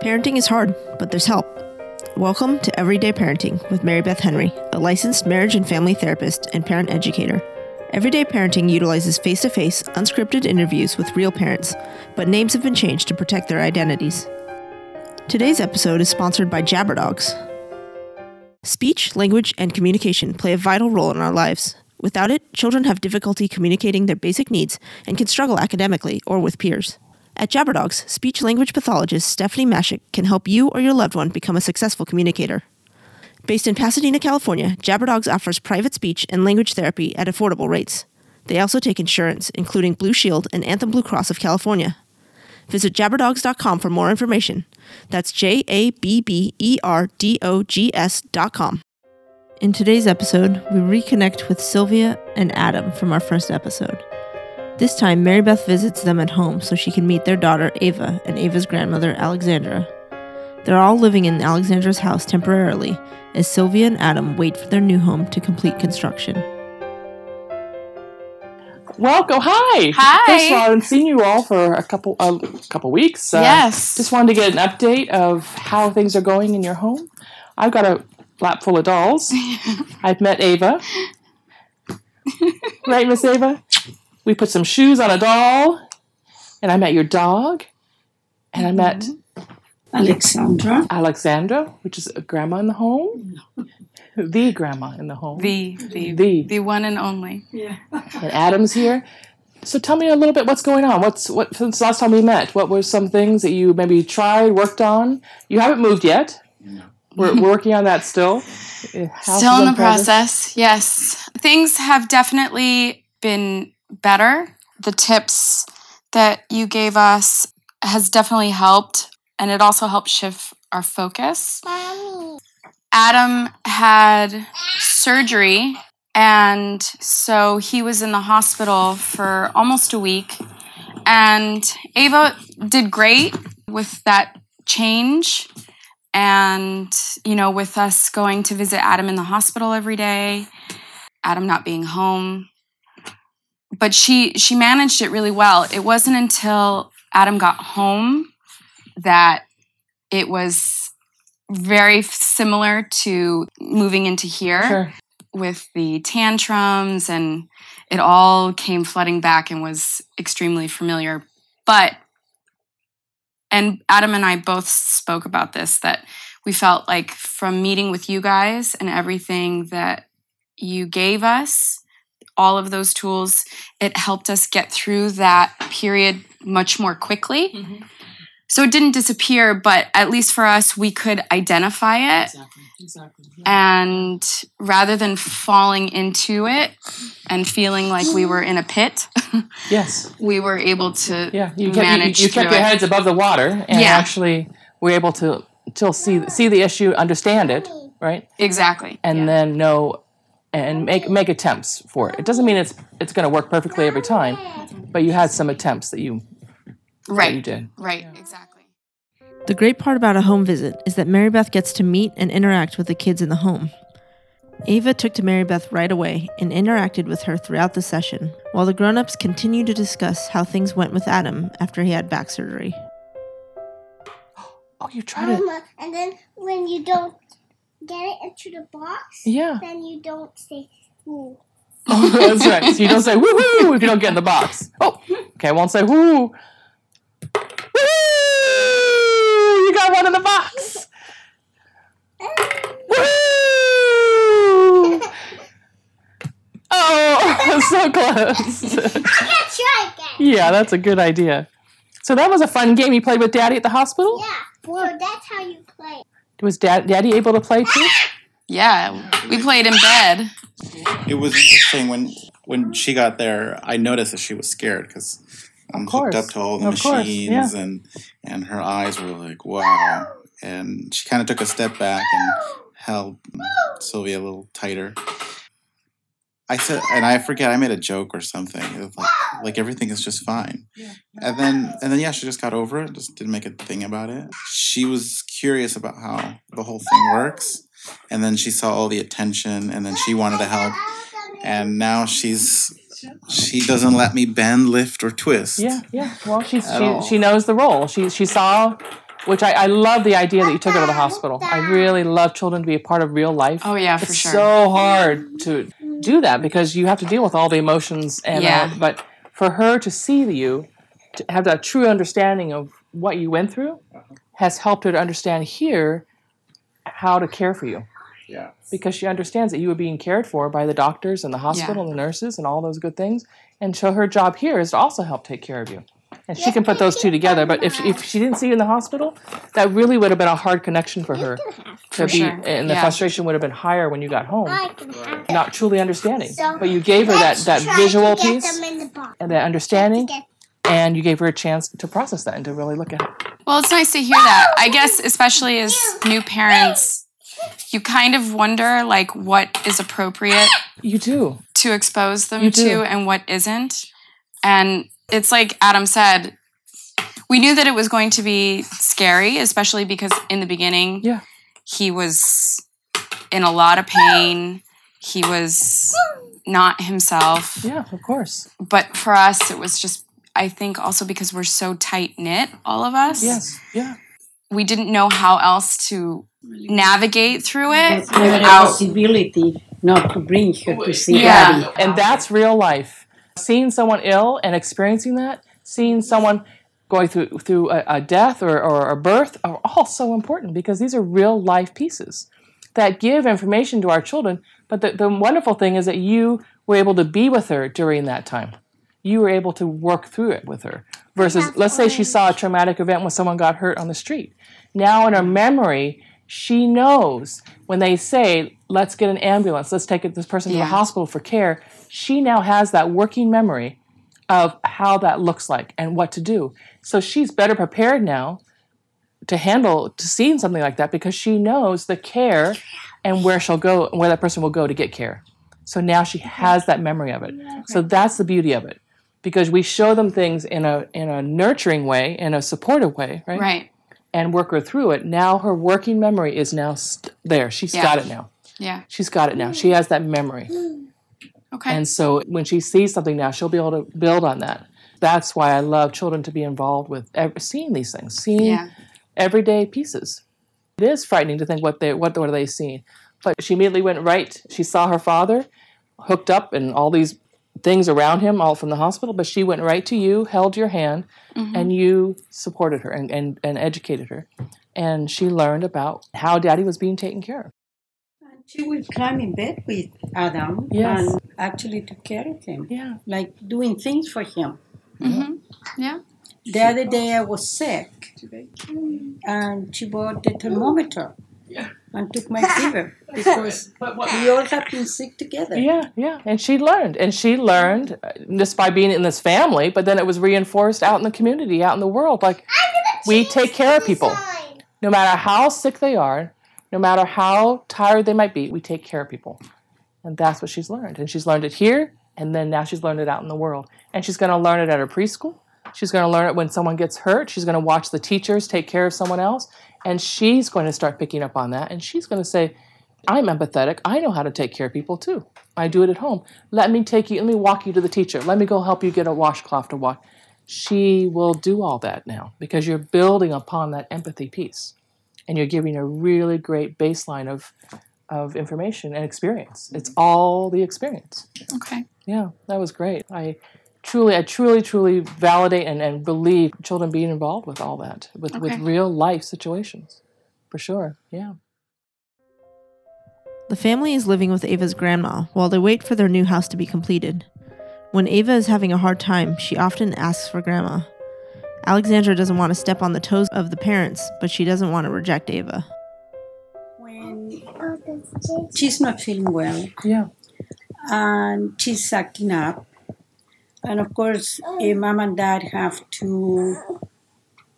Parenting is hard, but there's help. Welcome to Everyday Parenting with Mary Beth Henry, a licensed marriage and family therapist and parent educator. Everyday Parenting utilizes face to face, unscripted interviews with real parents, but names have been changed to protect their identities. Today's episode is sponsored by Jabberdogs. Speech, language, and communication play a vital role in our lives. Without it, children have difficulty communicating their basic needs and can struggle academically or with peers. At Jabberdogs, speech language pathologist Stephanie Mashik can help you or your loved one become a successful communicator. Based in Pasadena, California, Jabberdogs offers private speech and language therapy at affordable rates. They also take insurance, including Blue Shield and Anthem Blue Cross of California. Visit jabberdogs.com for more information. That's J A B B E R D O G S.com. In today's episode, we reconnect with Sylvia and Adam from our first episode. This time, Mary Beth visits them at home so she can meet their daughter Ava and Ava's grandmother Alexandra. They're all living in Alexandra's house temporarily as Sylvia and Adam wait for their new home to complete construction. Welcome. Hi. Hi. First of all, I haven't seen you all for a couple a couple weeks. Uh, Yes. Just wanted to get an update of how things are going in your home. I've got a lap full of dolls. I've met Ava. right, Miss Ava? We put some shoes on a doll, and I met your dog, and I met Mm-hmm. Alexandra. Alexandra, which is a grandma in the home. The grandma in the home. The, the, The. the one and only. Yeah. and Adam's here. So tell me a little bit what's going on. What's what since last time we met? What were some things that you maybe tried, worked on? You haven't moved yet. We're, we're working on that still. House Still in the process, yes. Things have definitely been better. The tips that you gave us has definitely helped, and it also helped shift our focus. Adam had surgery, and so he was in the hospital for almost a week. And Ava did great with that change. And, you know, with us going to visit Adam in the hospital every day, Adam not being home. But she she managed it really well. It wasn't until Adam got home that it was very similar to moving into here Sure. with the tantrums and it all came flooding back and was extremely familiar but and adam and i both spoke about this that we felt like from meeting with you guys and everything that you gave us all of those tools it helped us get through that period much more quickly Mm-hmm. so it didn't disappear but at least for us we could identify it Exactly. Exactly. and rather than falling into it and feeling like we were in a pit, Yes. we were able to Yeah. You kept, manage you kept through your it. heads above the water and Yeah. actually were able to still see see the issue, understand it, right? Exactly. and yeah. then know and make make attempts for it. It doesn't mean it's it's going to work perfectly every time, but you had some attempts that you that you right, did. right, exactly. The great part about a home visit is that Mary Beth gets to meet and interact with the kids in the home. Ava took to Mary Beth right away and interacted with her throughout the session, while the grown ups continued to discuss how things went with Adam after he had back surgery. Oh, you tried it. Mama, and then when you don't get it into the box, Yeah. then you don't say ooh. Oh, that's right. So you don't say woohoo if you don't get in the box. Oh, okay. I won't say woo. Woo! You got one in the box. Woo! Oh, so close. I can try again. yeah, that's a good idea. So that was a fun game you played with Daddy at the hospital. Yeah, so that's how you play. Was Dad, Daddy able to play too? Yeah, we played in bed. It was interesting when when she got there. I noticed that she was scared because I'm hooked up to all the Of course, machines, yeah. and and her eyes were like wow. And she kind of took a step back and held Sylvia a little tighter. I said, and I forget, I made a joke or something. It was like, like everything is just fine. And then, and then, yeah, she just got over it. Just didn't make a thing about it. She was curious about how the whole thing works, and then she saw all the attention, and then she wanted to help. And now she's she doesn't let me bend, lift, or twist. Yeah, yeah. Well, she's she, all. she knows the role. She she saw which I, I love the idea that you took her to the hospital. I really love children to be a part of real life. Oh yeah, for sure. so hard to do that because you have to deal with all the emotions and uh, Yeah. but for her to see you to have that true understanding of what you went through uh-huh. has helped her to understand here how to care for you. Yeah. because she understands that you were being cared for by the doctors and the hospital and the nurses and all those good things. And so her job here is to also help take care of you and she can put those two together but if she, if she didn't see you in the hospital that really would have been a hard connection for her to For be sure. and the Yeah. frustration would have been higher when you got home I can have not truly understanding. So, But you gave her that, that visual piece them in the box. and that understanding, and you gave her a chance to process that and to really look at it. Well, it's nice to hear that. I guess, especially as new parents, you kind of wonder like what is appropriate You do. to expose them to and what isn't. And it's like Adam said, we knew that it was going to be scary, especially because in the beginning, Yeah. he was in a lot of pain. He was not himself. Yeah, of course. But for us, it was just, I think also because we're so tight knit, all of us. Yes. Yeah. We didn't know how else to navigate through it But there was without. possibility not to bring her to see Yeah. daddy. And that's real life. Seeing someone ill and experiencing that, seeing someone going through through a, a death or, or a birth are all so important because these are real life pieces that give information to our children. But the, the wonderful thing is that you were able to be with her during that time. You were able to work through it with her. Versus, let's say she saw a traumatic event when someone got hurt on the street. Now, in her memory, she knows when they say, let's get an ambulance, let's take this person to Yeah. the hospital for care, she now has that working memory of how that looks like and what to do. So she's better prepared now to handle to seeing something like that because she knows the care and where she'll go and where that person will go to get care. So now she has that memory of it. So that's the beauty of it. Because we show them things in a in a nurturing way, in a supportive way, right? Right. And work her through it. Now her working memory is now st- there. She's Yeah. got it now. Yeah. She's got it now. Hmm. She has that memory. Hmm. Okay. And so when she sees something now, she'll be able to build on that. That's why I love children to be involved with ev- seeing these things, seeing yeah. everyday pieces. It is frightening to think what they what what are they seeing. But she immediately went right. She saw her father hooked up and all these things around him, all from the hospital. But she went right to you, held your hand, Mm-hmm. and you supported her and, and, and educated her. And she learned about how daddy was being taken care of. She would climb in bed with Adam Yes. and actually took care of him, Yeah. like doing things for him. Mm-hmm. Yeah. The other day I was sick, and she bought the thermometer and took my fever because we all have been sick together. Yeah, yeah. And she learned. And she learned uh, just by being in this family, but then it was reinforced out in the community, out in the world. Like, we take care of people. Sign. No matter how sick they are, no matter how tired they might be, we take care of people. And that's what she's learned. And she's learned it here, and then now she's learned it out in the world. And she's going to learn it at her preschool. She's going to learn it when someone gets hurt. She's going to watch the teachers take care of someone else. And she's going to start picking up on that. And she's going to say, I'm empathetic. I know how to take care of people too. I do it at home. Let me take you, let me walk you to the teacher. Let me go help you get a washcloth to wash. She will do all that now because you're building upon that empathy piece and you're giving a really great baseline of of information and experience. It's all the experience. Okay. Yeah, that was great. I truly, I truly, truly validate and, and believe children being involved with all that, with, with real life situations. For sure. Yeah. The family is living with Ava's grandma while they wait for their new house to be completed. When Ava is having a hard time, she often asks for grandma. Alexandra doesn't want to step on the toes of the parents, but she doesn't want to reject Ava. When that's just- she's not feeling well Yeah. and she's acting up, and of course, eh, mom and dad have to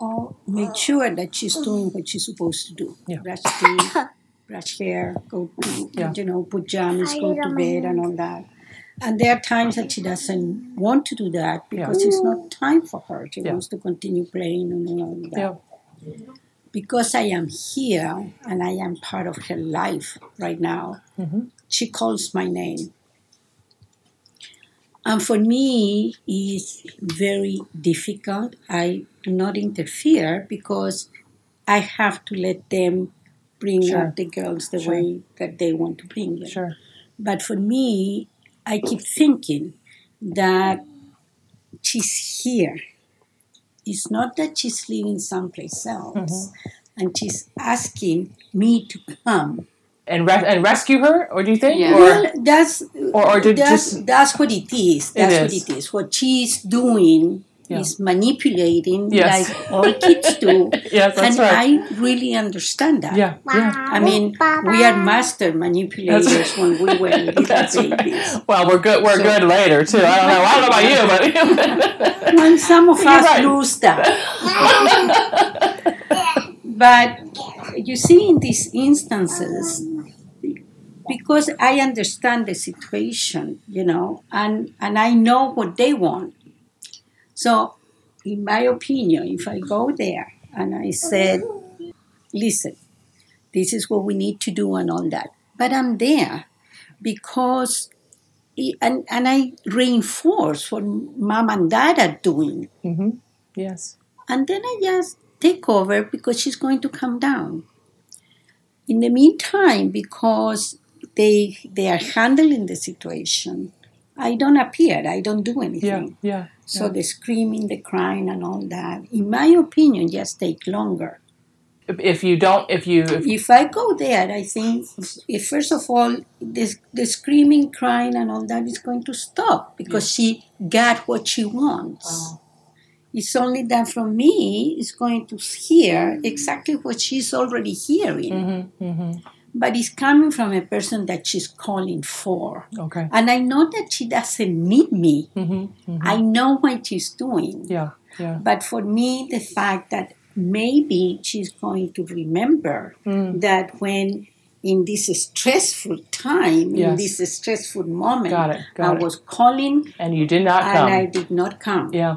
uh, make sure that she's doing what she's supposed to do. Yeah. Brush teeth, brush hair, go to, Yeah. you know, put jammies, go to bed, and all that. And there are times that she doesn't want to do that because it's not time for her. She Yeah. wants to continue playing and all of that. Yeah. Because I am here and I am part of her life right now, Mhm. she calls my name. And for me, it's very difficult. I do not interfere because I have to let them bring Sure. up the girls the Sure. way that they want to bring them. Sure. But for me, I keep thinking that she's here. It's not that she's living someplace else, Mm-hmm. and she's asking me to come. And re- and rescue her, or do you think? Yeah. Or well, that's or- or did that's, just- that's what it is. That's is. what it is. What she's doing Yeah. is manipulating, Yes. like all kids do. yes, that's and right. I really understand that. yeah, yeah. I mean, we are master manipulators when we were little That's babies. right. Well, we're good. We're So- good later too. I don't know. I don't know about you, but when some of You're us right. lose that. but you see, in these instances, because I understand the situation, you know, and, and I know what they want. So, in my opinion, if I go there and I said, listen, this is what we need to do and all that, but I'm there because, and, and I reinforce what mom and dad are doing. hmm Yes. And then I just take over because she's going to come down. In the meantime, because they they are handling the situation, I don't appear. I don't do anything. Yeah. Yeah. So yeah. the screaming, the crying, and all that, in my opinion, just take longer. If, you don't, if you, if, If I go there, I think, if first of all, the, the screaming, crying, and all that is going to stop because she got what she wants. It's only that from me is going to hear exactly what she's already hearing, hmm hmm but it's coming from a person that she's calling for. okay. And I know that she doesn't need me. hmm hmm I know what she's doing. Yeah. Yeah. But for me, the fact that maybe she's going to remember Mm. that when in this stressful time, in this stressful moment, Got it. I it. was calling And you did not and come. I did not come. yeah.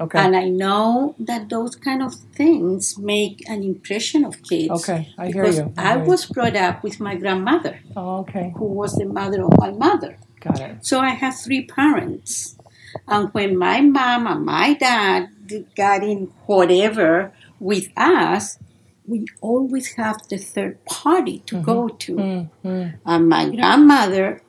Okay. And I know that those kind of things make an impression of kids. okay. I hear Because you. I you. was brought up with my grandmother, Oh, okay. who was the mother of my mother. Got it. So I have three parents. And when my mom and my dad got in whatever with us, we always have the third party to go to. Mm-hmm. And my grandmother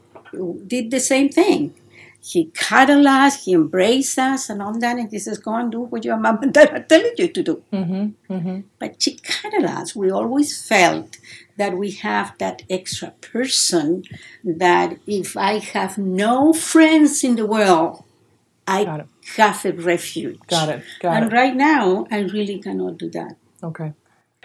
did the same thing. He cuddled us, he embraced us, and all that. And he says, Go and do what your mom and dad are telling you to do. Mm-hmm. Mm-hmm. But she cuddled us. We always felt that we have that extra person that if I have no friends in the world, I have a refuge. Got it. Got and it. right now, I really cannot do that. Okay.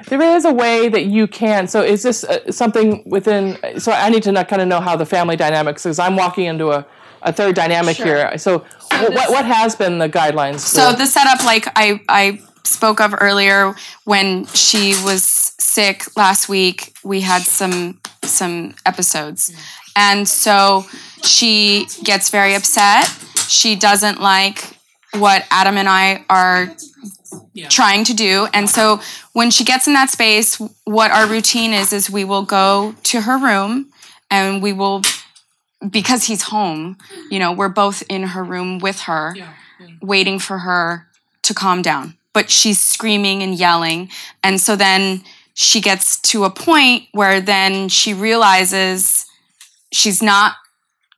There is a way that you can. So is this uh, something within? So I need to not kind of know how the family dynamics. Because I'm walking into a, a third dynamic Sure. here. So, wh- this- what what has been the guidelines? So the setup, like I I spoke of earlier, when she was sick last week, we had some some episodes, and so she gets very upset. She doesn't like what Adam and I are trying to do, and so when she gets in that space, what our routine is is we will go to her room, and we will because he's home. You know, we're both in her room with her waiting for her to calm down. But she's screaming and yelling. And so then she gets to a point where then she realizes she's not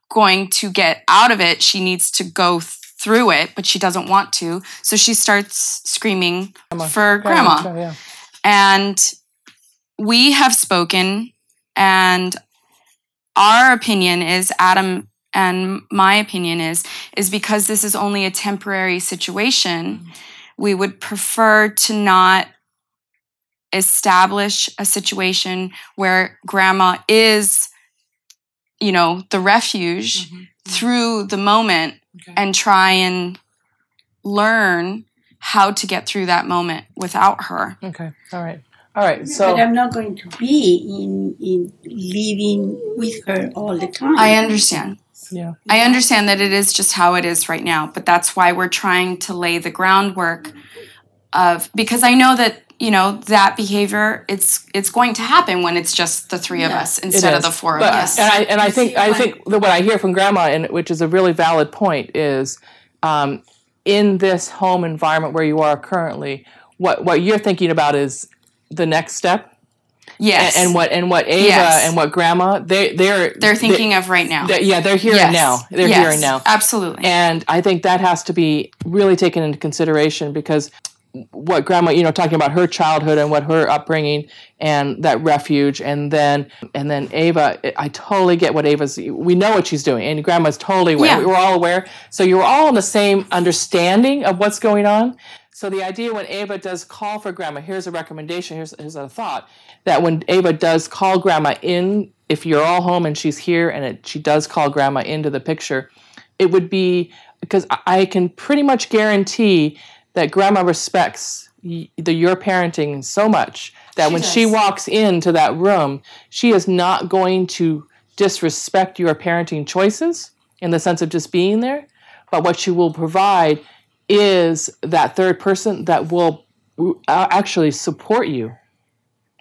going to get out of it. She needs to go through it, but she doesn't want to. So she starts screaming for grandma. Yeah. And we have spoken, and our opinion is Adam and my opinion is is because this is only a temporary situation mm-hmm. we would prefer to not establish a situation where grandma is you know the refuge mm-hmm. Mm-hmm. through the moment and try and learn how to get through that moment without her. Okay. All right. All right. but So I'm not going to be in, in living with her all the time. i understand yeah. I understand that it is just how it is right now, but that's why we're trying to lay the groundwork of because I know that you know that behavior it's it's going to happen when it's just the three of Yeah. us instead of the four But- of us. And I and I think I think that what I hear from grandma, and which is a really valid point, is um, in this home environment where you are currently, what what you're thinking about is the next step Yes. and, and what and what Ava Yes. and what Grandma they they're they're thinking of right now. they, yeah they're here and now they're yes. here and now Absolutely. and I think that has to be really taken into consideration because what grandma, you know, talking about her childhood and what her upbringing and that refuge, and then and then Ava, I totally get what Ava's. We know what she's doing, and grandma's totally aware. Yeah. We're all aware. So you're all in the same understanding of what's going on. So the idea when Ava does call for grandma, here's a recommendation. Here's here's a thought that when Ava does call grandma in, if you're all home and she's here, and it, she does call grandma into the picture, it would be because I- can pretty much guarantee that grandma respects y- the your parenting so much that She when she walks into that room, she is not going to disrespect your parenting choices in the sense of just being there, but what she will provide is that third person that will uh, actually support you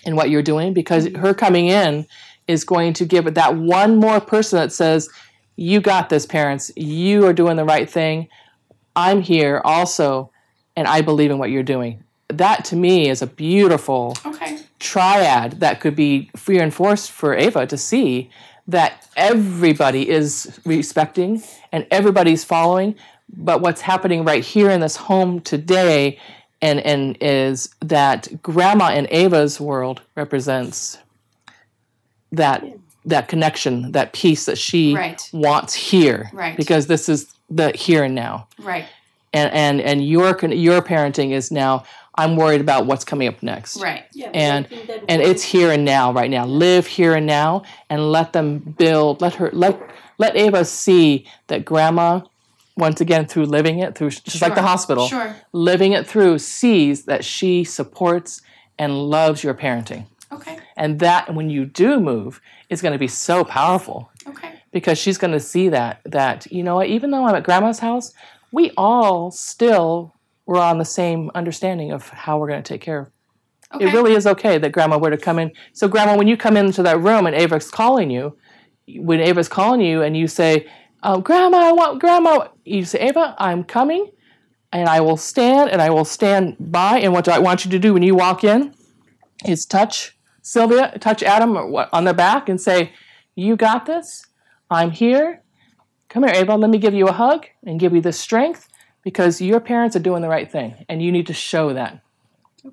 in what you're doing because her coming in is going to give it that one more person that says, You got this, parents. You are doing the right thing. I'm here also, and I believe in what you're doing. That to me is a beautiful okay. triad that could be reinforced for Ava to see that everybody is respecting and everybody's following. But what's happening right here in this home today and, and is that grandma in Ava's world represents that that connection, that peace that she Right. wants here. Right. Because this is the here and now Right. and and and your your parenting is now i'm worried about what's coming up next Right. Yeah, and I think that and it's here and now right now live here and now and let them build let her let let ava see that grandma once again through living it through just like the hospital Sure. living it through sees that she supports and loves your parenting Okay. and that when you do move is going to be so powerful Okay. because she's going to see that that you know what even though i'm at grandma's house we all still were on the same understanding of how we're going to take care of Okay. it really is okay that grandma were to come in so grandma when you come into that room and ava's calling you when ava's calling you and you say oh, grandma i want grandma. You say ava i'm coming and i will stand and i will stand by and what do i want you to do? When you walk in is touch sylvia touch adam or what- on the back and say you got this. I'm here. Come here ava let me give you a hug and give you the strength because your parents are doing the right thing and you need to show that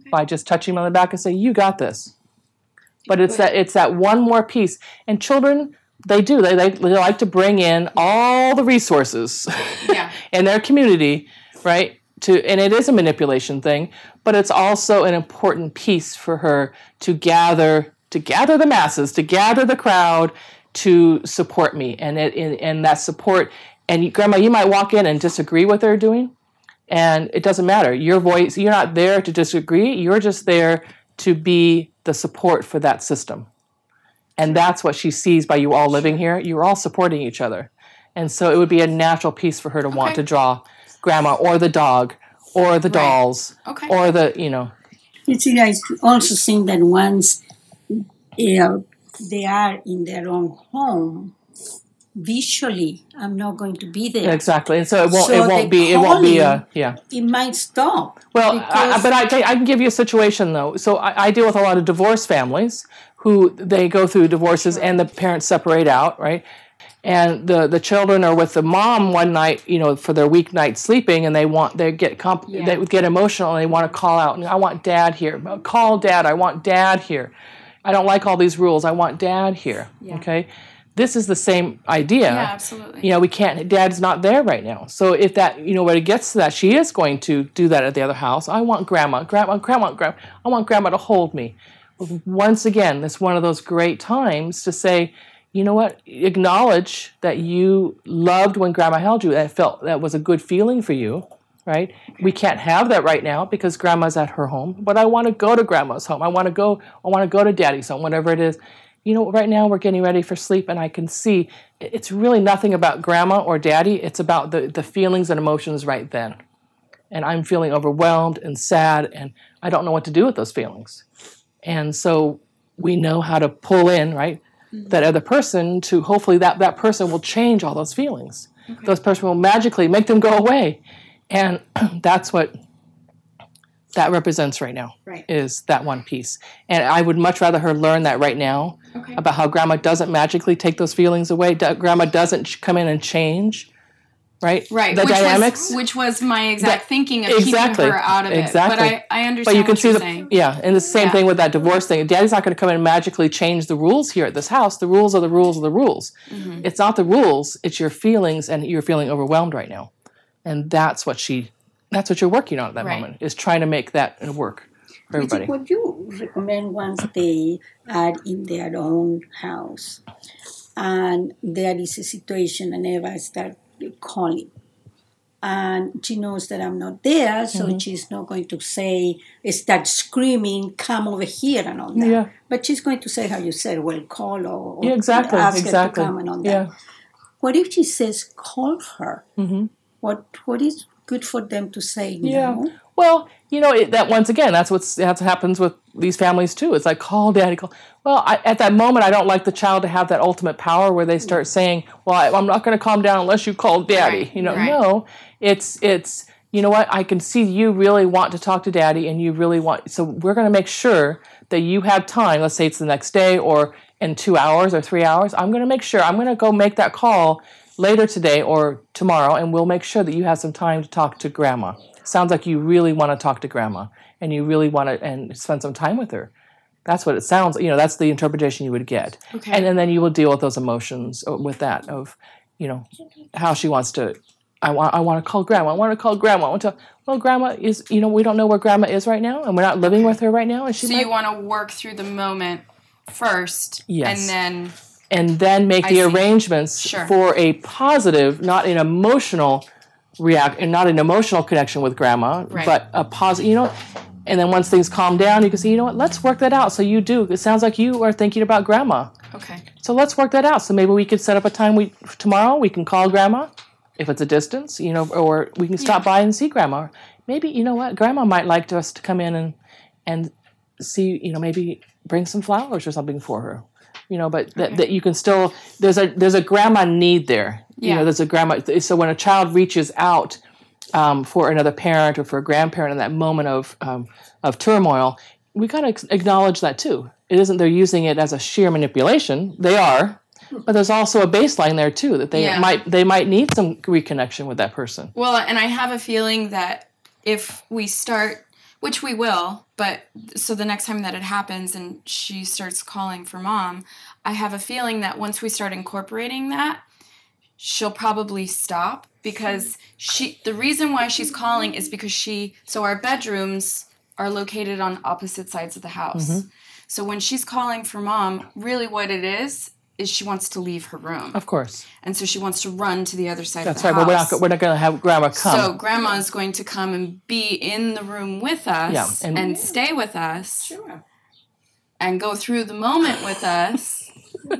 by just touching them on the back and say you got this. But it's that it's that one more piece. And children they do. They, they, they like to bring in all the resources Yeah. in their community right to and it is a manipulation thing but it's also an important piece for her to gather to gather the masses to gather the crowd to support me. And it and, and that support and grandma you might walk in and disagree with what they're doing and it doesn't matter. Your voice you're not there to disagree. You're just there to be the support for that system and that's what she sees by you all living here. You're all supporting each other. And so it would be a natural piece for her to want to draw grandma or the dog or the dolls Okay. or the you know. It's like also saying that once uh, they are in their own home, visually, I'm not going to be there. exactly. And so it won't So it won't the be it won't be a calling- yeah. It might stop. Well, I, but I, can- I can give you a situation though. So I, I deal with a lot of divorce families who they go through divorces and the parents separate out, right? And the the children are with the mom one night, you know, for their weeknight sleeping, and they want they get comp- Yeah. they get emotional and they want to call out. I want dad here. Call dad. I want dad here. I don't like all these rules. I want dad here. Yeah. Okay, this is the same idea Yeah, absolutely. you know, we can't, dad's not there right now. So if that, you know, when it gets to that, she is going to do that at the other house. I want grandma, grandma, grandma, grandma, I want grandma to hold me. Once again, that's one of those great times to say, you know what, acknowledge that you loved when grandma held you. That felt, that was a good feeling for you, right? We can't have that right now because grandma's at her home, but I want to go to grandma's home. I want to go, I want to go to daddy's home, whatever it is you know, right now we're getting ready for sleep, and I can see it's really nothing about grandma or daddy. It's about the, the feelings and emotions right then. And I'm feeling overwhelmed and sad, and I don't know what to do with those feelings. And so we know how to pull in, right, mm-hmm. that other person to hopefully that, that person will change all those feelings. Those person will magically make them go away. And that's what that represents right now Right. is that one piece and i would much rather her learn that right now Okay. about how grandma doesn't magically take those feelings away grandma doesn't come in and change right Right. the which dynamics Was, which was my exact That- thinking of exactly, keeping her out of it. exactly. But I, I understand but you can what see you're the saying. yeah and the same Yeah. thing with that divorce thing daddy's not going to come in and magically change the rules here at this house the rules are the rules are the rules Mhm. it's not the rules it's your feelings and you're feeling overwhelmed right now and that's what she that's what you're working on at that Right. moment is trying to make that work for everybody Would you recommend once they are in their own house and there is a situation and Eva start calling and she knows that I'm not there, so Mm-hmm. she's not going to say, start screaming, come over here and all that. Yeah. But she's going to say how you said, well, call or, or yeah exactly ask her to come and all that. yeah What if she says, call her? hmm What What is good for them to say Yeah. no? Well, you know it, that once again, that's what's that's what happens with these families too. It's like call daddy, call. Well, I, at that moment, I don't like the child to have that ultimate power where they start mm-hmm. saying, "Well, I, I'm not going to calm down unless you call daddy." Right, You know, right. no, it's it's you know what I can see you really want to talk to daddy, and you really want. So we're going to make sure that you have time. Let's say it's the next day or in two hours or three hours. I'm going to make sure I'm going to go make that call later today or tomorrow, and we'll make sure that you have some time to talk to grandma. Sounds like you really want to talk to grandma, and you really want to and spend some time with her. That's what it sounds. You know, that's the interpretation you would get, Okay. and, and then you will deal with those emotions uh, with that of, you know, how she wants to. I want. I want to call grandma. I want to call grandma. I want to. Well, grandma is. You know, we don't know where grandma is right now, and we're not living with her right now, and she. so might, you want to work through the moment first, Yes. and then and then make I the see. arrangements Sure. for a positive, not an emotional react, and not an emotional connection with grandma, Right. but a positive. You know, and then once things calm down, you can say, you know what, let's work that out. So you do. It sounds like you are thinking about grandma. okay. So let's work that out. So maybe we could set up a time we tomorrow. We can call grandma if it's a distance, you know, or we can stop by and see grandma. Maybe you know what, grandma might like us to come in and and see, you know, maybe bring some flowers or something for her. You know, but that, that you can still there's a there's a grandma need there. You know, there's a grandma. So when a child reaches out um, for another parent or for a grandparent in that moment of um, of turmoil, we got to acknowledge that too. It isn't they're using it as a sheer manipulation. They are, but there's also a baseline there too that they Yeah. might they might need some reconnection with that person. Well, and I have a feeling that if we start, which we will, but so the next time that it happens and she starts calling for mom, I have a feeling that once we start incorporating that, she'll probably stop because she the reason why she's calling is because she so our bedrooms are located on opposite sides of the house. Mm-hmm. So when she's calling for mom, really what it is is she wants to leave her room. Of course, And so she wants to run to the other side that's of the right. But we're not we're not going to have grandma come. So grandma is going to come and be in the room with us Yeah, and, and- stay with us Sure. and go through the moment with us.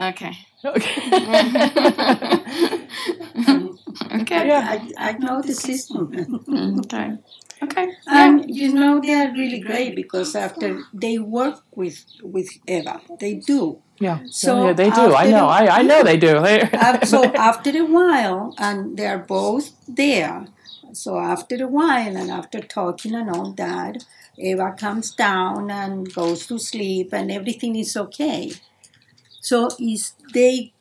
okay. okay. okay. Yeah. I, I know the system. Okay. Okay. And you know they are really great because after they work with with Eva, they do. Yeah, So yeah, they do. I know. the- I, I know they do. So after a while, and they are both there. So after a while, and after talking and all that, Eva comes down and goes to sleep, and everything is okay. So is they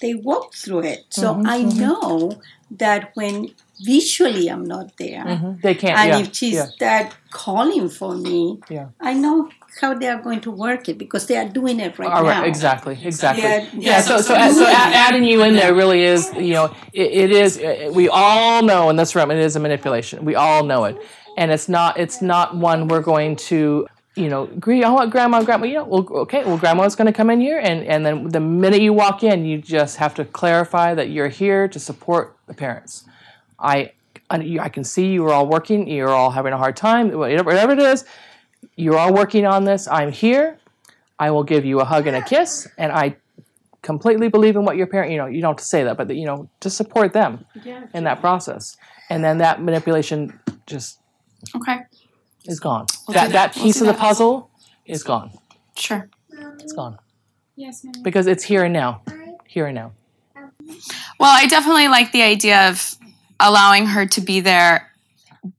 they walk through it. So Mhm, I know that when visually I'm not there, Mhm, they can't. and yeah, if she yeah, start calling for me, yeah. I know how they are going to work it because they are doing it right All now. right, exactly, exactly. Yeah, Yeah, so so, so, so- a- adding you in there really is, you know, it, it is. uh, We all know in this room it is a manipulation. We all know it, and it's not. It's not one we're going to, you know, agree. I want grandma, grandma. You know, well, okay, well, grandma's going to come in here, and and then the minute you walk in, you just have to clarify that you're here to support the parents. I. I I can see you are all working. You're all having a hard time. Whatever, whatever it is, you're all working on this. I'm here. I will give you a hug and a kiss, and I completely believe in what your parent. You know, you don't have to say that, but you know, to support them Yeah. in that process, and then that manipulation just Okay. is gone. We'll that that that. We'll piece do of the that. puzzle is gone. Sure. It's gone Yes, ma'am. because it's here and now, here and now. Well, I definitely like the idea of allowing her to be there,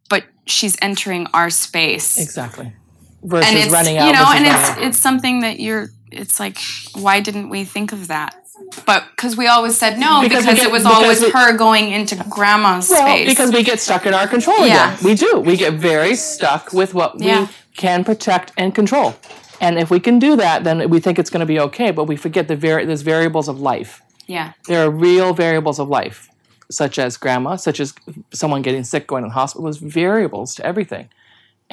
but she's entering our space. Exactly. Versus and it's running out. you know and it's out. it's something that you're it's like why didn't we think of that but because we always said no Because because, get- it was because always we- her going into grandma's Well, space because we get stuck in our control Yeah. again. We do. We get very stuck with what Yeah. we can protect and control. And if we can do that, then we think it's going to be okay. But we forget the vari- there's variables of life. yeah There are real variables of life, such as grandma, such as someone getting sick, going to the hospital. There's variables to everything,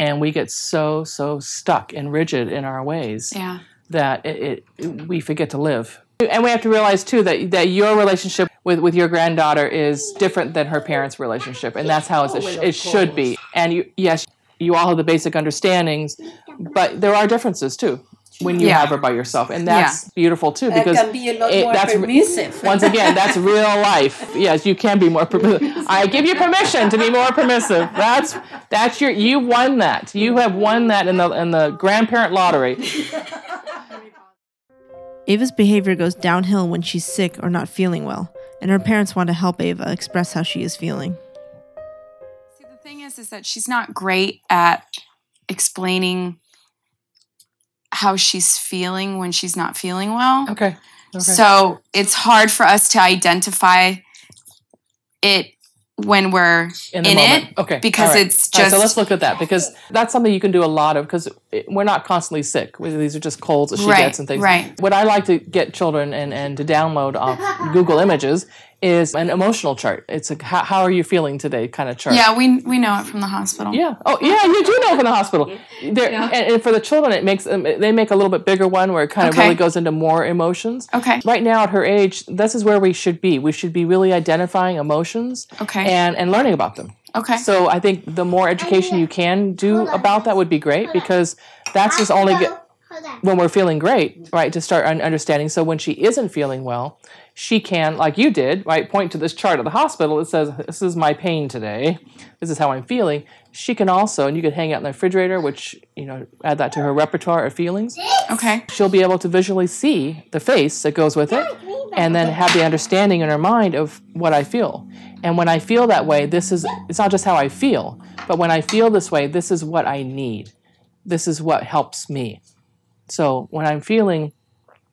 and we get so so stuck and rigid in our ways yeah that it, it we forget to live. And we have to realize too that that your relationship with, with your granddaughter is different than her parents' relationship, and that's how it's, it, oh, sh- it should be. And you, yes, you all have the basic understandings, but there are differences too when you Yeah. have her by yourself, and that's beautiful too That because can be a lot it- more that's re- permissive. once again, that's real life. Yes, you can be more permissive. I give you permission to be more permissive. That's that's your you won that. You have won that in the in the grandparent lottery. Ava's behavior goes downhill when she's sick or not feeling well, and her parents want to help Ava express how she is feeling. See, the thing is, is that she's not great at explaining how she's feeling when she's not feeling well. Okay. Okay. So it's hard for us to identify it when we're in in it okay. because right. it's All right, just so let's look at that because that's something you can do a lot of because we're not constantly sick. These are just colds that she Right, gets and things. right. What I like to get children and, and to download off Google Images is an emotional chart. It's a how, how are you feeling today kind of chart. yeah we we know it from the hospital. Yeah. Oh, yeah. You do know from the hospital. There, and, and for the children, it makes them. They make a little bit bigger one where it kind of Okay. really goes into more emotions. Okay. Right now, at her age, this is where we should be. We should be really identifying emotions Okay. and and learning about them. Okay. So I think the more education you can do about that would be great because that's just only get, when we're feeling great, right? To start understanding. So when she isn't feeling well, she can, like you did, right? Point to this chart at the hospital that says, "This is my pain today. This is how I'm feeling." She can also, and you could hang out in the refrigerator, which you know, add that to her repertoire of feelings. okay. She'll be able to visually see the face that goes with it, and then have the understanding in her mind of what I feel. And when I feel that way, this is it's not just how I feel, but when I feel this way, this is what I need. This is what helps me. So when I'm feeling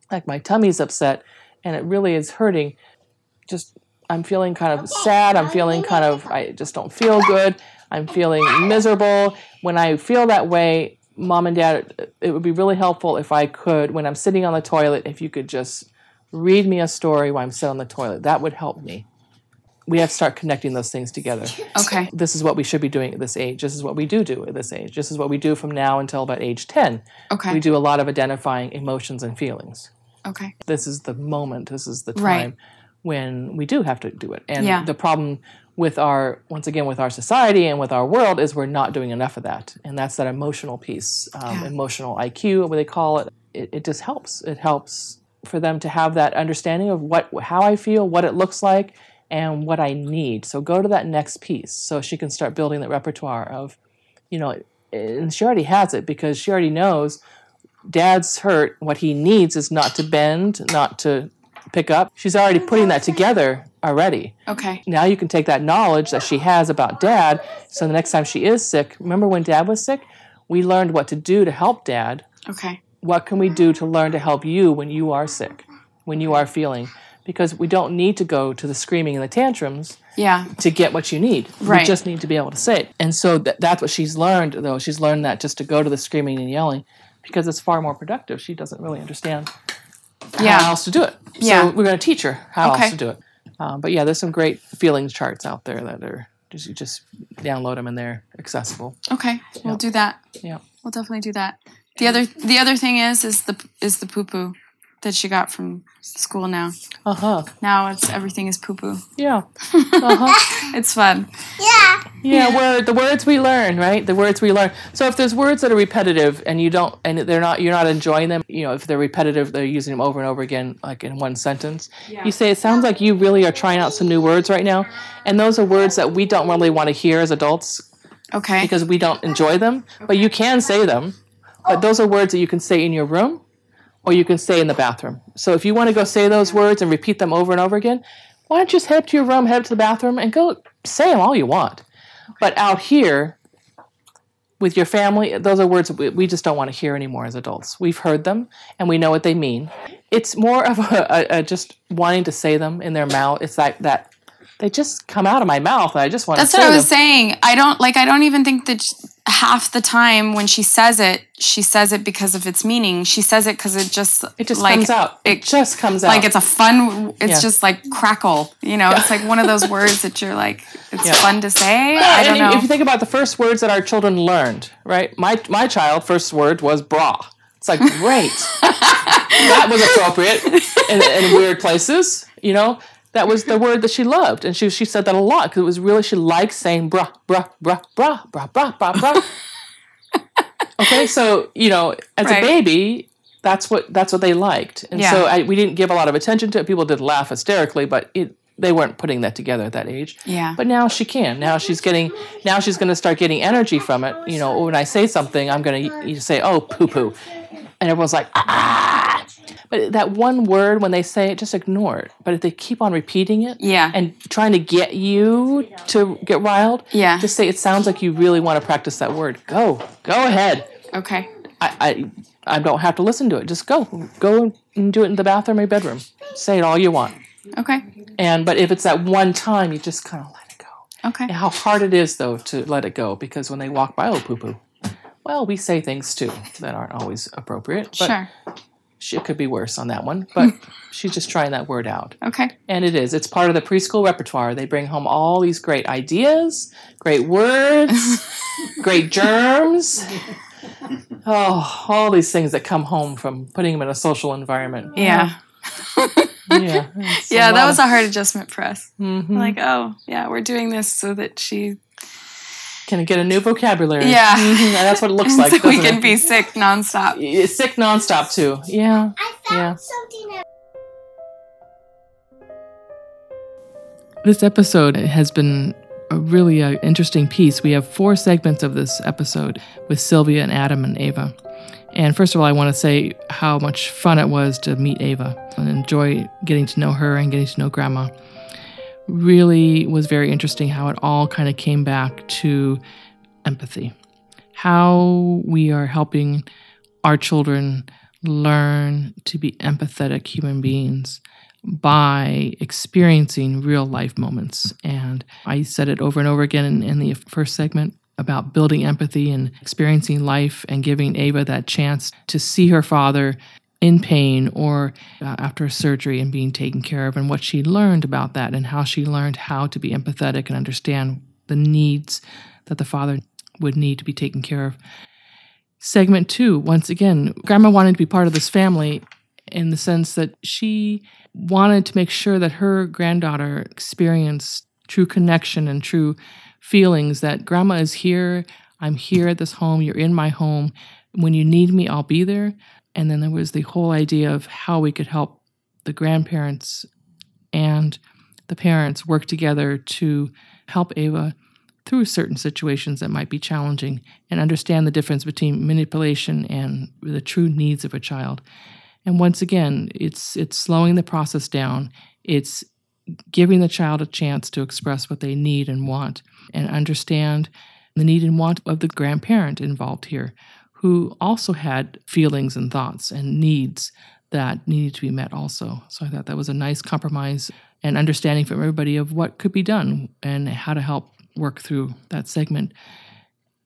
like my tummy's upset and it really is hurting, just I'm feeling kind of sad, I'm feeling kind of I just don't feel good. I'm feeling miserable. When I feel that way, mom and dad, it would be really helpful if I could when I'm sitting on the toilet if you could just read me a story while I'm sitting on the toilet. That would help me. We have to start connecting those things together Okay. this is what we should be doing at this age. This is what we do do at this age. This is what we do from now until about age 10. Okay. We do a lot of identifying emotions and feelings. Okay. This is the moment, this is the time Right. when we do have to do it. And Yeah. the problem with our, once again, with our society and with our world is we're not doing enough of that. And that's that emotional piece, um, Yeah. emotional IQ, what they call it. it. It just helps. It helps for them to have that understanding of what, how I feel, what it looks like, and what I need. So go to that next piece so she can start building that repertoire of, you know, and she already has it because she already knows dad's hurt. What he needs is not to bend, not to pick up. She's already putting that together already. Okay. Now you can take that knowledge that she has about dad. So the next time she is sick, remember when dad was sick? We learned what to do to help dad. Okay. What can we do to learn to help you when you are sick, when you are feeling? Because we don't need to go to the screaming and the tantrums Yeah. to get what you need. We Right. just need to be able to say it. And so th- that's what she's learned, though. She's learned that just to go to the screaming and yelling because it's far more productive. She doesn't really understand Yeah. how else to do it. So Yeah. we're going to teach her how Okay. else to do it. Um, but yeah, there's some great feelings charts out there that are just you just download them and they're accessible. Okay. We'll do that. Yeah. We'll definitely do that. The other the other thing is is the is the poo poo that she got from school now. Uh huh. Now it's everything is poo poo. Yeah. Uh huh. It's fun. Yeah. Yeah, word the words we learn, right? The words we learn. So if there's words that are repetitive and you don't and they're not you're not enjoying them, you know, if they're repetitive, they're using them over and over again like in one sentence. Yeah. You say it sounds like you really are trying out some new words right now. And those are words that we don't really want to hear as adults Okay. because we don't enjoy them, but you can say them. But those are words that you can say in your room or you can say in the bathroom. So if you want to go say those words and repeat them over and over again, why don't you just head up to your room, head up to the bathroom, and go say them all you want. But out here, with your family, those are words we, we just don't want to hear anymore as adults. We've heard them and we know what they mean. It's more of a, a, a just wanting to say them in their mouth. It's like that they just come out of my mouth. And I just want That's to what I was them. saying. I don't like. I don't even think that half the time when she says it, she says it because of its meaning. She says it because it just It just like, comes out. It, It, just comes out. like it's a fun. It's Yeah. just like crackle. You know, it's like one of those words that you're like. It's Yeah. fun to say. Yeah, I don't if- know. If you think about the first words that our children learned, right? My my child first word was bra. It's like great. that was appropriate in, in weird places. You know, that was the word that she loved. And she, she said that a lot because it was really, she liked saying bruh, bruh, bruh, bruh, bruh, bruh, bruh, bruh. okay, so, you know, as right. a baby, that's what that's what they liked. And yeah. so I, we didn't give a lot of attention to it. People did laugh hysterically, but it, they weren't putting that together at that age. Yeah. But now she can. Now she's getting. Now she's going to start getting energy from it. You know, when I say something, I'm going to say, "Oh, poo poo," and everyone's like, "Ah." But that one word, when they say it, just ignore it. But if they keep on repeating it, Yeah. and trying to get you to get riled, Yeah. just say it sounds like you really want to practice that word. Go, go ahead. okay. I, I, I don't have to listen to it. Just go, go and do it in the bathroom or bedroom. Say it all you want. Okay. And but if it's that one time, you just kind of let it go. Okay. And how hard it is though to let it go because when they walk by, oh poo poo. Well, we say things too that aren't always appropriate. But Sure. she, it could be worse on that one. But she's just trying that word out. Okay. And it is. It's part of the preschool repertoire. They bring home all these great ideas, great words, great germs. Oh, all these things that come home from putting them in a social environment. Yeah. Yeah. Yeah. That was a hard adjustment for us. Mhm. Like, oh, yeah, we're doing this so that she Can get a new vocabulary. Yeah. Mhm, that's what it looks like. so we can it? be sick nonstop. It's sick nonstop too. Yeah. I found Yeah. something that This episode has been a really uh, interesting piece. We have four segments of this episode with Sylvia and Adam and Ava. And first of all, I want to say how much fun it was to meet Ava and enjoy getting to know her and getting to know Grandma. Really was very interesting how it all kind of came back to empathy. How we are helping our children learn to be empathetic human beings by experiencing real life moments. And I said it over and over again in, in the first segment about building empathy and experiencing life and giving Ava that chance to see her father in pain or uh, after surgery and being taken care of, and what she learned about that, and how she learned how to be empathetic and understand the needs that the father would need to be taken care of. Segment two, once again, Grandma wanted to be part of this family in the sense that she wanted to make sure that her granddaughter experienced true connection and true feelings that grandma is here, I'm here at this home, you're in my home. When you need me, I'll be there. And then there was the whole idea of how we could help the grandparents and the parents work together to help Ava through certain situations that might be challenging and understand the difference between manipulation and the true needs of a child. And once again, it's it's slowing the process down. It's giving the child a chance to express what they need and want and understand the need and want of the grandparent involved here, who also had feelings and thoughts and needs that needed to be met also. So I thought that was a nice compromise and understanding from everybody of what could be done and how to help work through that segment.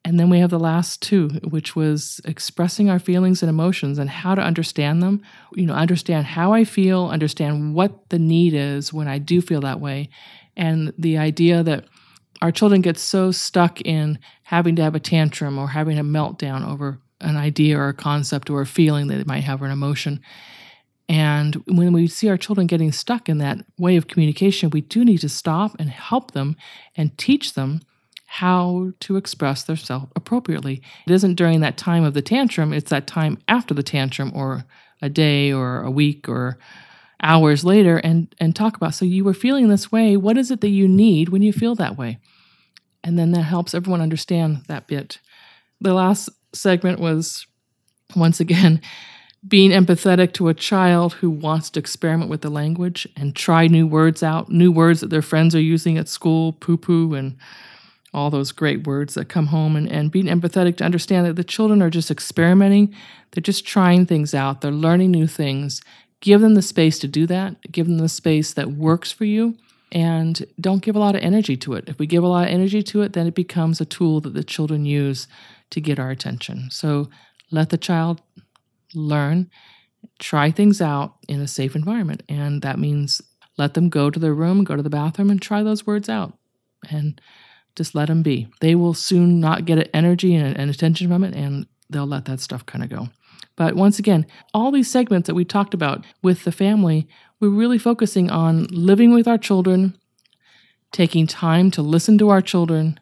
And then we have the last two, which was expressing our feelings and emotions and how to understand them. You know, understand how I feel, understand what the need is when I do feel that way. And the idea that our children get so stuck in having to have a tantrum or having a meltdown over an idea or a concept or a feeling that they might have or an emotion. And when we see our children getting stuck in that way of communication, we do need to stop and help them and teach them how to express themselves appropriately. It isn't during that time of the tantrum, it's that time after the tantrum or a day or a week or hours later and and talk about so you were feeling this way, what is it that you need when you feel that way? And then that helps everyone understand that bit. The last segment was once again being empathetic to a child who wants to experiment with the language and try new words out, new words that their friends are using at school, poo poo and all those great words that come home and, and being empathetic to understand that the children are just experimenting. They're just trying things out. They're learning new things. Give them the space to do that. Give them the space that works for you. And don't give a lot of energy to it. If we give a lot of energy to it, then it becomes a tool that the children use to get our attention. So let the child learn, try things out in a safe environment. And that means let them go to their room, go to the bathroom, and try those words out. And just let them be. They will soon not get energy and, attention from it, and they'll let that stuff kind of go. But once again, all these segments that we talked about with the family, we're really focusing on living with our children, taking time to listen to our children,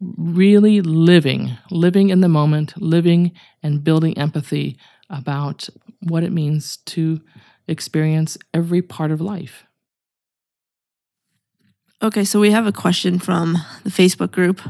really living, living in the moment, living and building empathy about what it means to experience every part of life. Okay, so we have a question from the Facebook group.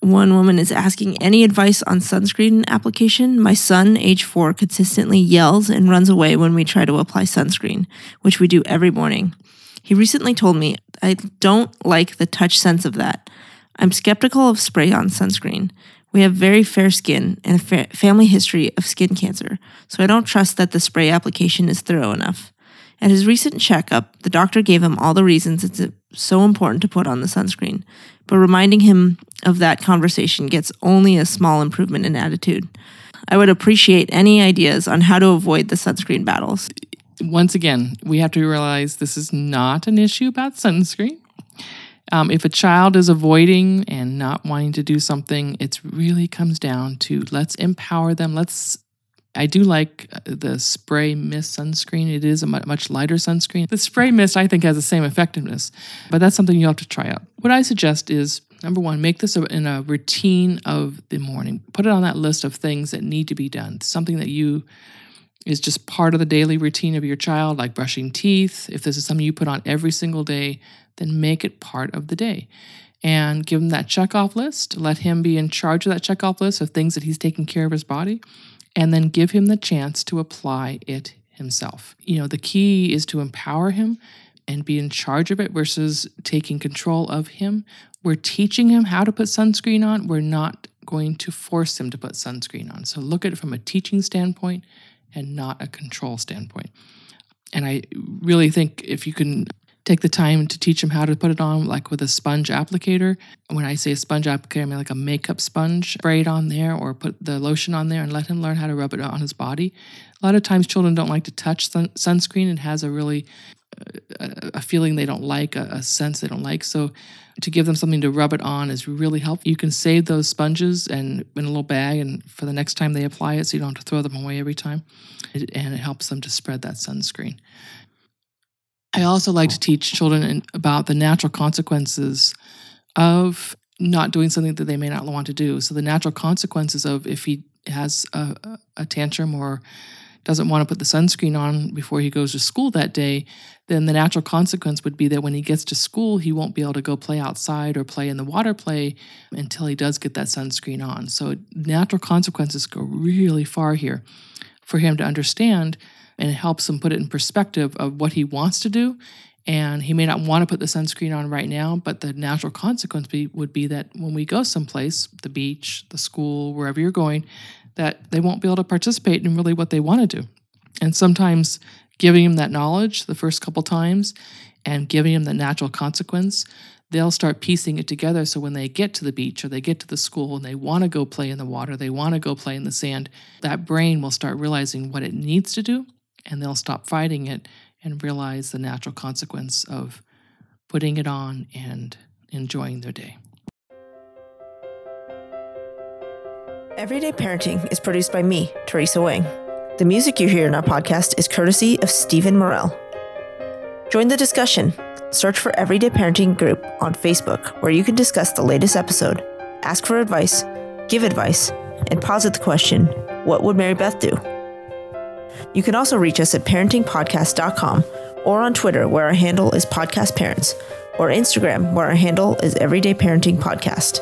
One woman is asking any advice on sunscreen application. My son, age four, consistently yells and runs away when we try to apply sunscreen, which we do every morning. He recently told me, I don't like the touch sense of that. I'm skeptical of spray on sunscreen. We have very fair skin and a fa- family history of skin cancer, so I don't trust that the spray application is thorough enough. At his recent checkup, the doctor gave him all the reasons it's so important to put on the sunscreen, but reminding him of that conversation gets only a small improvement in attitude. I would appreciate any ideas on how to avoid the sunscreen battles. Once again, we have to realize this is not an issue about sunscreen. Um, if a child is avoiding and not wanting to do something, it really comes down to let's empower them. Let's I do like uh, the spray mist sunscreen. It is a much lighter sunscreen. The spray mist, I think, has the same effectiveness, but that's something you have to try out. What I suggest is number one, make this in a routine of the morning. Put it on that list of things that need to be done. Something that you is just part of the daily routine of your child, like brushing teeth. If this is something you put on every single day, then make it part of the day and give him that checkoff list. Let him be in charge of that checkoff list of things that he's taking care of his body and then give him the chance to apply it himself. You know, the key is to empower him and be in charge of it versus taking control of him. We're teaching him how to put sunscreen on. We're not going to force him to put sunscreen on. So look at it from a teaching standpoint and not a control standpoint. And I really think if you can take the time to teach him how to put it on, like with a sponge applicator. When I say a sponge applicator, I mean like a makeup sponge, spray it on there or put the lotion on there and let him learn how to rub it on his body. A lot of times children don't like to touch sun- sunscreen. It has a really uh, a feeling they don't like, a, sense they don't like. So to give them something to rub it on is really helpful. You can save those sponges and in a little bag, and for the next time they apply it, so you don't have to throw them away every time. And it helps them to spread that sunscreen. I also like to oh. teach children about the natural consequences of not doing something that they may not want to do. So the natural consequences of if he has a, a tantrum or doesn't want to put the sunscreen on before he goes to school that day, then the natural consequence would be that when he gets to school, he won't be able to go play outside or play in the water play until he does get that sunscreen on. So natural consequences go really far here for him to understand and it helps him put it in perspective of what he wants to do. And he may not want to put the sunscreen on right now, but the natural consequence be, would be that when we go someplace, the beach, the school, wherever you're going, that they won't be able to participate in really what they want to do. And sometimes giving him that knowledge the first couple times and giving him the natural consequence, they'll start piecing it together. So when they get to the beach or they get to the school and they want to go play in the water, they want to go play in the sand, that brain will start realizing what it needs to do and they'll stop fighting it and realize the natural consequence of putting it on and enjoying their day. Everyday Parenting is produced by me, Teresa Wang. The music you hear in our podcast is courtesy of Stephen Morell. Join the discussion. Search for Everyday Parenting Group on Facebook, where you can discuss the latest episode, ask for advice, give advice, and posit the question What would Mary Beth do? You can also reach us at parentingpodcast.com or on Twitter, where our handle is Podcast Parents, or Instagram, where our handle is Everyday Parenting Podcast.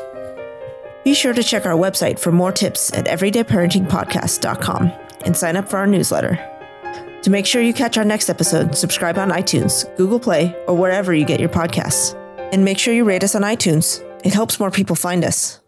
Be sure to check our website for more tips at everydayparentingpodcast.com and sign up for our newsletter. To make sure you catch our next episode, subscribe on iTunes, Google Play, or wherever you get your podcasts. And make sure you rate us on iTunes It helps more people find us.